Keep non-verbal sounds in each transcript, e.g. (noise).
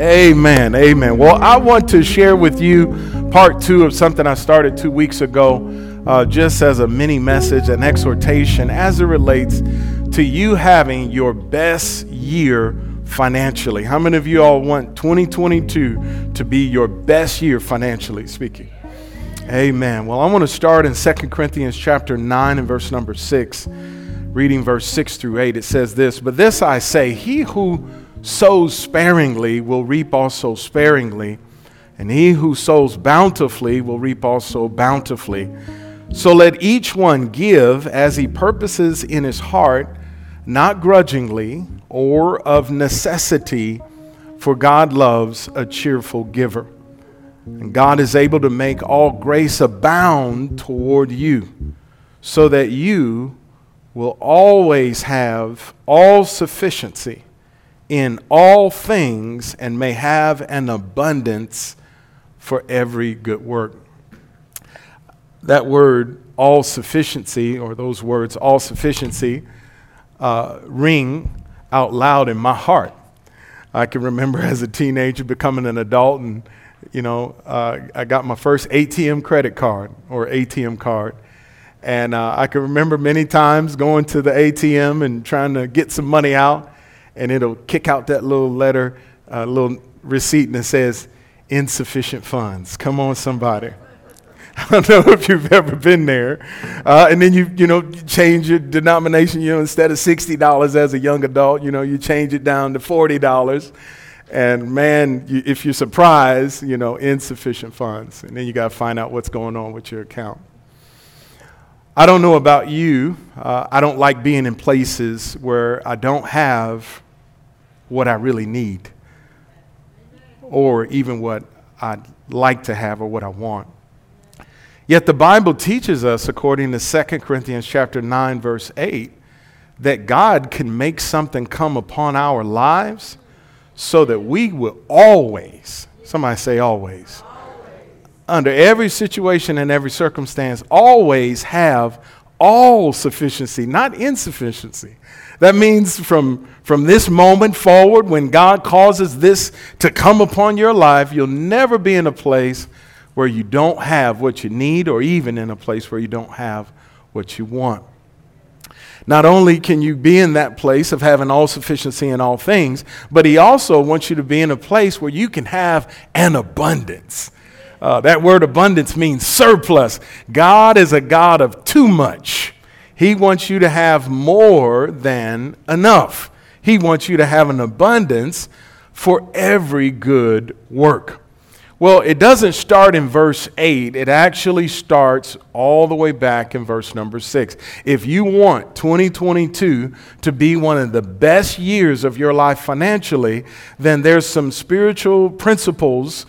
Amen. Amen. Well, I want to share with you part two of something I started two weeks ago, uh, just as a mini message, an exhortation as it relates to you having your best year financially. How many of you all want 2022 to be your best year financially speaking? Amen. Well, I want to start in 2 Corinthians chapter 9 and verse number 6. Reading verse 6 through 8, it says this But this I say, he who sows sparingly will reap also sparingly, and he who sows bountifully will reap also bountifully. So let each one give as he purposes in his heart, not grudgingly or of necessity, for God loves a cheerful giver. And God is able to make all grace abound toward you, so that you will always have all sufficiency in all things and may have an abundance for every good work. That word, all sufficiency, or those words, all sufficiency, uh, ring out loud in my heart. I can remember (laughs) as a teenager becoming an adult, and you know, uh, I got my first ATM credit card or ATM card. And uh, I can remember many times going to the ATM and trying to get some money out and it'll kick out that little letter, uh, little receipt, and it says insufficient funds. Come on, somebody. (laughs) I don't know if you've ever been there. Uh, and then you, you know, change your denomination, you know, instead of $60 as a young adult, you know, you change it down to $40. And man, you, if you're surprised, you know, insufficient funds. And then you got to find out what's going on with your account. I don't know about you. Uh, I don't like being in places where I don't have what I really need or even what I'd like to have or what I want. Yet the Bible teaches us, according to 2 Corinthians chapter 9, verse 8, that God can make something come upon our lives so that we will always, somebody say always, under every situation and every circumstance, always have all sufficiency, not insufficiency. That means from, from this moment forward, when God causes this to come upon your life, you'll never be in a place where you don't have what you need, or even in a place where you don't have what you want. Not only can you be in that place of having all sufficiency in all things, but He also wants you to be in a place where you can have an abundance. Uh, that word abundance means surplus. God is a God of too much. He wants you to have more than enough. He wants you to have an abundance for every good work. Well, it doesn't start in verse 8. It actually starts all the way back in verse number 6. If you want 2022 to be one of the best years of your life financially, then there's some spiritual principles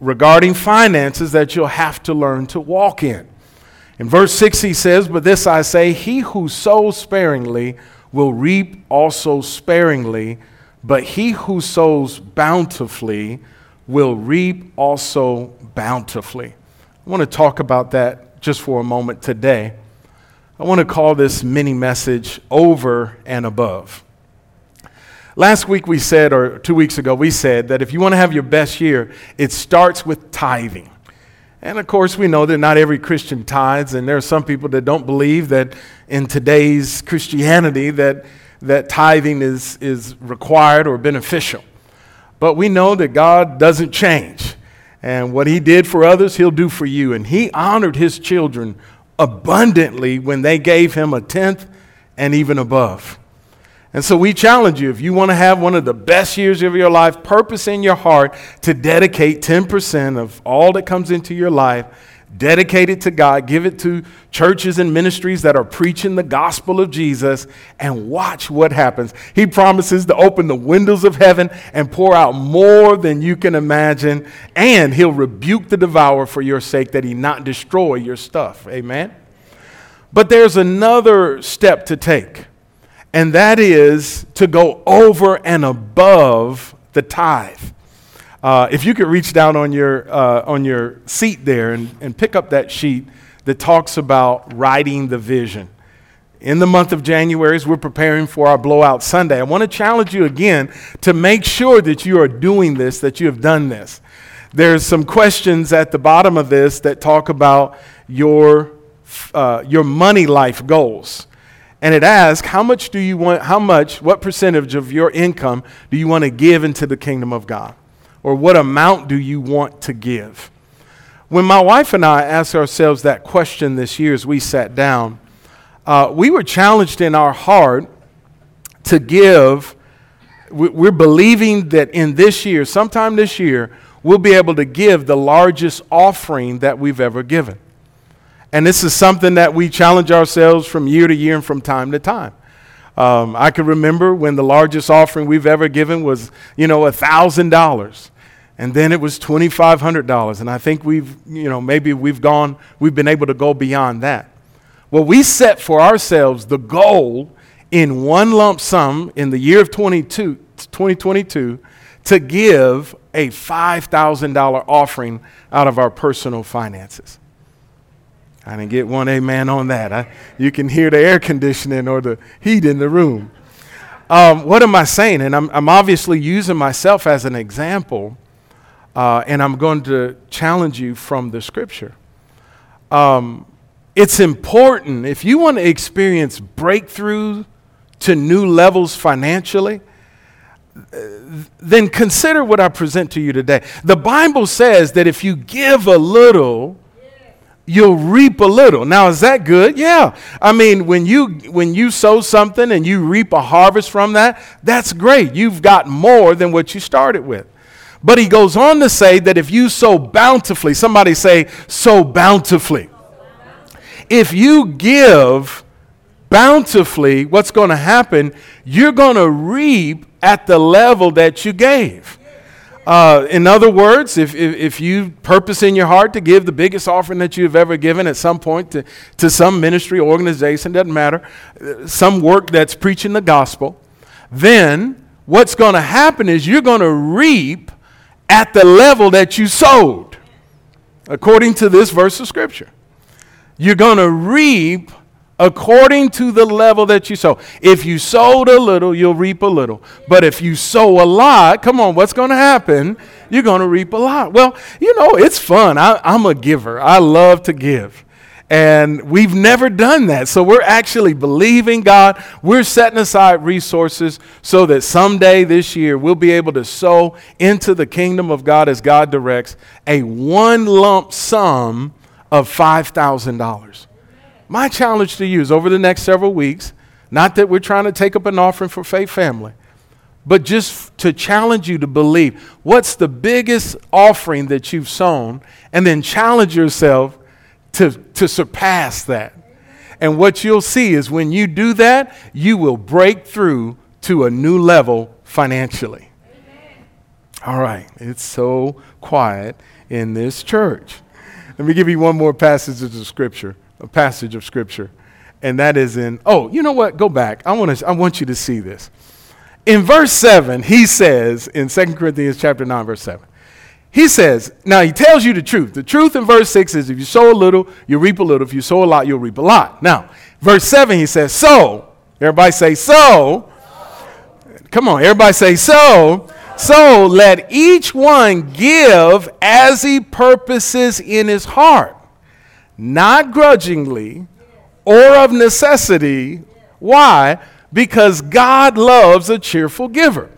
regarding finances that you'll have to learn to walk in. In verse 6, he says, But this I say, he who sows sparingly will reap also sparingly, but he who sows bountifully will reap also bountifully. I want to talk about that just for a moment today. I want to call this mini message Over and Above. Last week we said, or two weeks ago, we said that if you want to have your best year, it starts with tithing. And of course, we know that not every Christian tithes, and there are some people that don't believe that in today's Christianity that, that tithing is, is required or beneficial. But we know that God doesn't change. And what He did for others, He'll do for you. And He honored His children abundantly when they gave Him a tenth and even above. And so we challenge you if you want to have one of the best years of your life, purpose in your heart to dedicate 10% of all that comes into your life, dedicate it to God, give it to churches and ministries that are preaching the gospel of Jesus, and watch what happens. He promises to open the windows of heaven and pour out more than you can imagine, and He'll rebuke the devourer for your sake that He not destroy your stuff. Amen? But there's another step to take and that is to go over and above the tithe. Uh, if you could reach down on your, uh, on your seat there and, and pick up that sheet that talks about writing the vision. in the month of January as we're preparing for our blowout Sunday. I want to challenge you again to make sure that you are doing this, that you have done this. There's some questions at the bottom of this that talk about your, uh, your money life goals. And it asks, how much do you want, how much, what percentage of your income do you want to give into the kingdom of God? Or what amount do you want to give? When my wife and I asked ourselves that question this year as we sat down, uh, we were challenged in our heart to give. We're believing that in this year, sometime this year, we'll be able to give the largest offering that we've ever given. And this is something that we challenge ourselves from year to year and from time to time. Um, I can remember when the largest offering we've ever given was, you know, $1,000. And then it was $2,500. And I think we've, you know, maybe we've gone, we've been able to go beyond that. Well, we set for ourselves the goal in one lump sum in the year of 22, 2022 to give a $5,000 offering out of our personal finances. I didn't get one amen on that. I, you can hear the air conditioning or the heat in the room. Um, what am I saying? And I'm, I'm, obviously using myself as an example, uh, and I'm going to challenge you from the scripture. Um, it's important if you want to experience breakthrough to new levels financially then consider what I present to you today. The Bible says that if you give a little, you'll reap a little. Now is that good? Yeah. I mean, when you when you sow something and you reap a harvest from that, that's great. You've got more than what you started with. But he goes on to say that if you sow bountifully, somebody say sow bountifully if you give bountifully, what's going to happen? You're going to reap at the level that you gave. Uh, in other words, if, if, if, you purpose in your heart to give the biggest offering that you've ever given at some point to, to some ministry, organization, doesn't matter, uh, some work that's preaching the gospel, then what's going to happen is you're going to reap at the level that you sowed, according to this verse of Scripture. You're going to reap according to the level that you sow. If you sowed a little, you'll reap a little. But if you sow a lot, come on, what's going to happen? You're going to reap a lot. Well, you know, it's fun. I, am a giver, I love to give. And we've never done that. So we're actually believing God. We're setting aside resources so that someday this year we'll be able to sow into the kingdom of God as God directs a one lump sum of $5,000. My challenge to you is over the next several weeks, not that we're trying to take up an offering for Faith Family, but just to challenge you to believe what's the biggest offering that you've sown, and then challenge yourself to, to surpass that. And what you'll see is when you do that, you will break through to a new level financially. Amen. All right, it's so quiet in this church. Let me give you one more passage of scripture, a passage of scripture. And that is in, oh, you know what? Go back. I, wanna, I want you to see this. In verse 7, he says, in 2 Corinthians chapter 9, verse 7, he says, now he tells you the truth. The truth in verse 6 is if you sow a little, you reap a little. If you sow a lot, you'll reap a lot. Now, verse 7, he says, so, everybody say, so. Come on, everybody say, so. So let each one give as he purposes in his heart, not grudgingly or of necessity. Why? Because God loves a cheerful giver.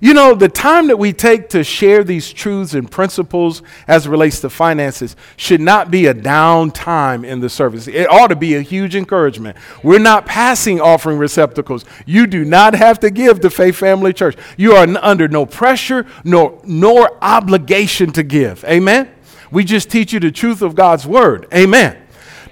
You know, the time that we take to share these truths and principles as relates to finances should not be a down time in the service. It ought to be a huge encouragement. We're not passing offering receptacles. You do not have to give to Faith Family Church. You are under no pressure nor, nor obligation to give. Amen? We just teach you the truth of God's word. Amen.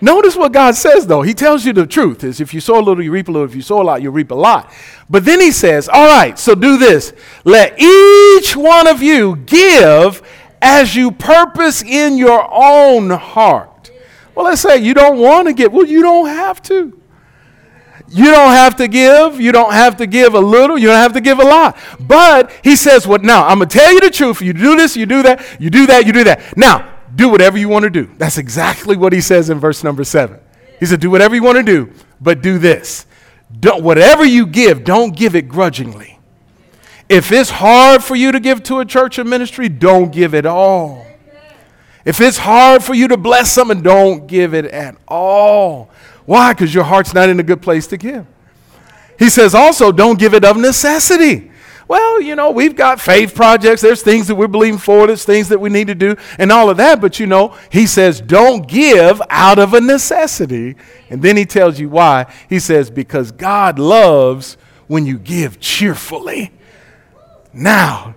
Notice what God says, though. He tells you the truth is if you sow a little, you reap a little. If you sow a lot, you reap a lot. But then he says, all right, so do this. Let each one of you give as you purpose in your own heart. Well, let's say you don't want to give. Well, you don't have to. You don't have to give. You don't have to give a little. You don't have to give a lot. But he says, "What well, now? I'm going to tell you the truth. You do this, you do that, you do that, you do that. Now, do whatever you want to do. That's exactly what he says in verse number seven. He said, Do whatever you want to do, But do this. Don't, whatever you give, don't give it grudgingly. If it's hard for you to give to a church or ministry, don't give it all. If it's hard for you to bless someone, don't give it at all. Why? Because your heart's not in a good place to give. He says also, don't give it of necessity. Well, you know, we've got faith projects. There's things that we're believing for. There's things that we need to do and all of that. But, you know, he says, don't give out of a necessity. And then he tells you why. He says, because God loves when you give cheerfully. Now,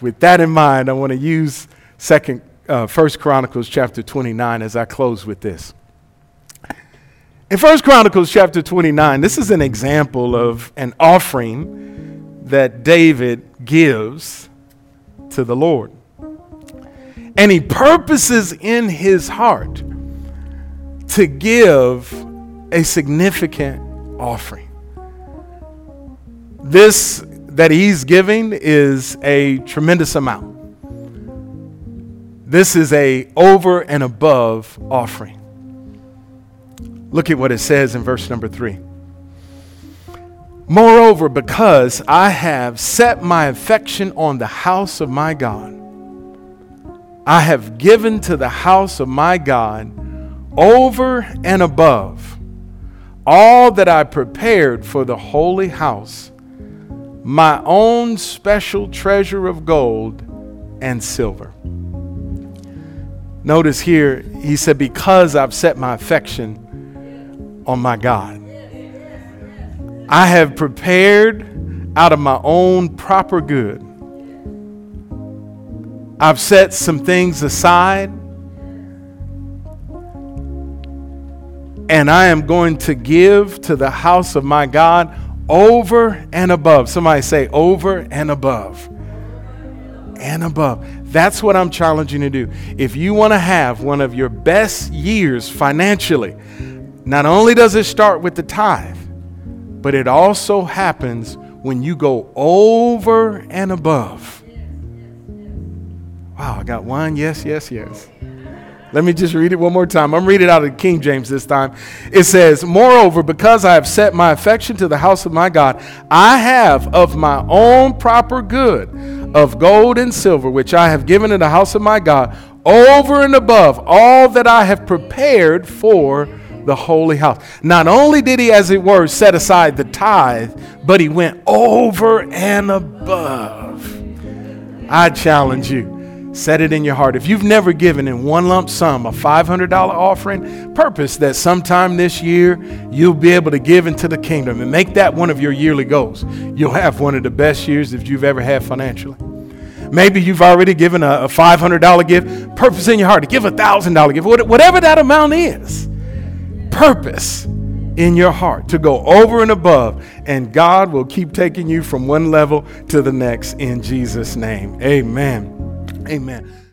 with that in mind, I want to use second, uh, First Chronicles chapter 29 as I close with this. In First Chronicles chapter 29, this is an example of an offering that David gives to the Lord. And he purposes in his heart to give a significant offering. This that he's giving is a tremendous amount. This is a over and above offering. Look at what it says in verse number three. Moreover, because I have set my affection on the house of my God, I have given to the house of my God over and above all that I prepared for the holy house, my own special treasure of gold and silver. Notice here, he said, Because I've set my affection on my God. I have prepared out of my own proper good. I've set some things aside. And I am going to give to the house of my God over and above. Somebody say, over and above. And above. That's what I'm challenging you to do. If you want to have one of your best years financially, not only does it start with the tithe, but it also happens when you go over and above. Wow, I got one. Yes, yes, yes. Let me just read it one more time. I'm reading it out of King James this time. It says, Moreover, because I have set my affection to the house of my God, I have of my own proper good of gold and silver, which I have given in the house of my God, over and above all that I have prepared for the holy house. Not only did he, as it were, set aside the tithe, but he went over and above. I challenge you. Set it in your heart. If you've never given in one lump sum a $500 offering, purpose that sometime this year you'll be able to give into the kingdom and make that one of your yearly goals. You'll have one of the best years that you've ever had financially. Maybe you've already given a, $500 gift. Purpose in your heart to give a $1,000 gift, whatever that amount is purpose in your heart to go over and above, and God will keep taking you from one level to the next in Jesus' name. Amen. Amen.